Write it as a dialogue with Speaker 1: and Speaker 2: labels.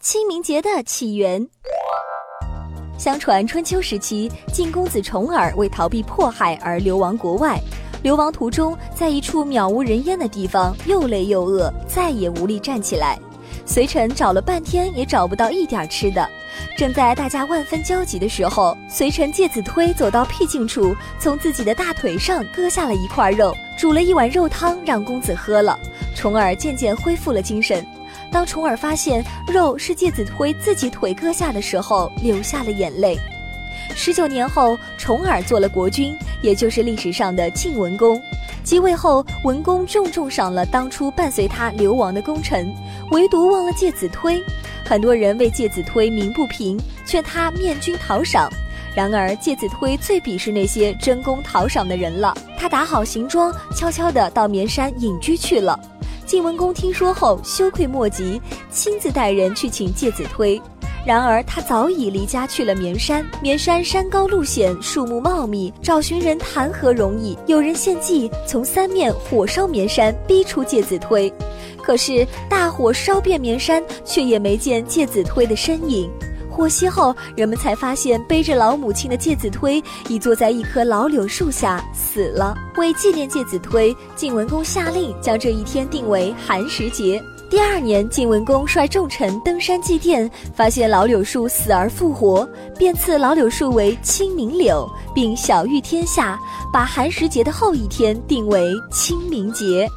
Speaker 1: 清明节的起源。相传春秋时期，晋公子重耳为逃避迫害而流亡国外。流亡途中，在一处渺无人烟的地方，又累又饿，再也无力站起来。随臣找了半天，也找不到一点吃的。正在大家万分焦急的时候，随臣介子推走到僻静处，从自己的大腿上割下了一块肉，煮了一碗肉汤让公子喝了。重耳渐渐恢复了精神。当重耳发现肉是介子推自己腿割下的时候，流下了眼泪。十九年后，重耳做了国君，也就是历史上的晋文公。即位后，文公重重赏了当初伴随他流亡的功臣，唯独忘了介子推。很多人为介子推鸣不平，劝他面君讨赏。然而，介子推最鄙视那些争功讨赏的人了。他打好行装，悄悄地到绵山隐居去了。晋文公听说后羞愧莫及，亲自带人去请介子推。然而他早已离家去了绵山，绵山山高路险，树木茂密，找寻人谈何容易？有人献计从三面火烧绵山，逼出介子推。可是大火烧遍绵山，却也没见介子推的身影。获悉后，人们才发现背着老母亲的介子推已坐在一棵老柳树下死了。为纪念介子推，晋文公下令将这一天定为寒食节。第二年，晋文公率众臣登山祭奠，发现老柳树死而复活，便赐老柳树为清明柳，并晓谕天下，把寒食节的后一天定为清明节。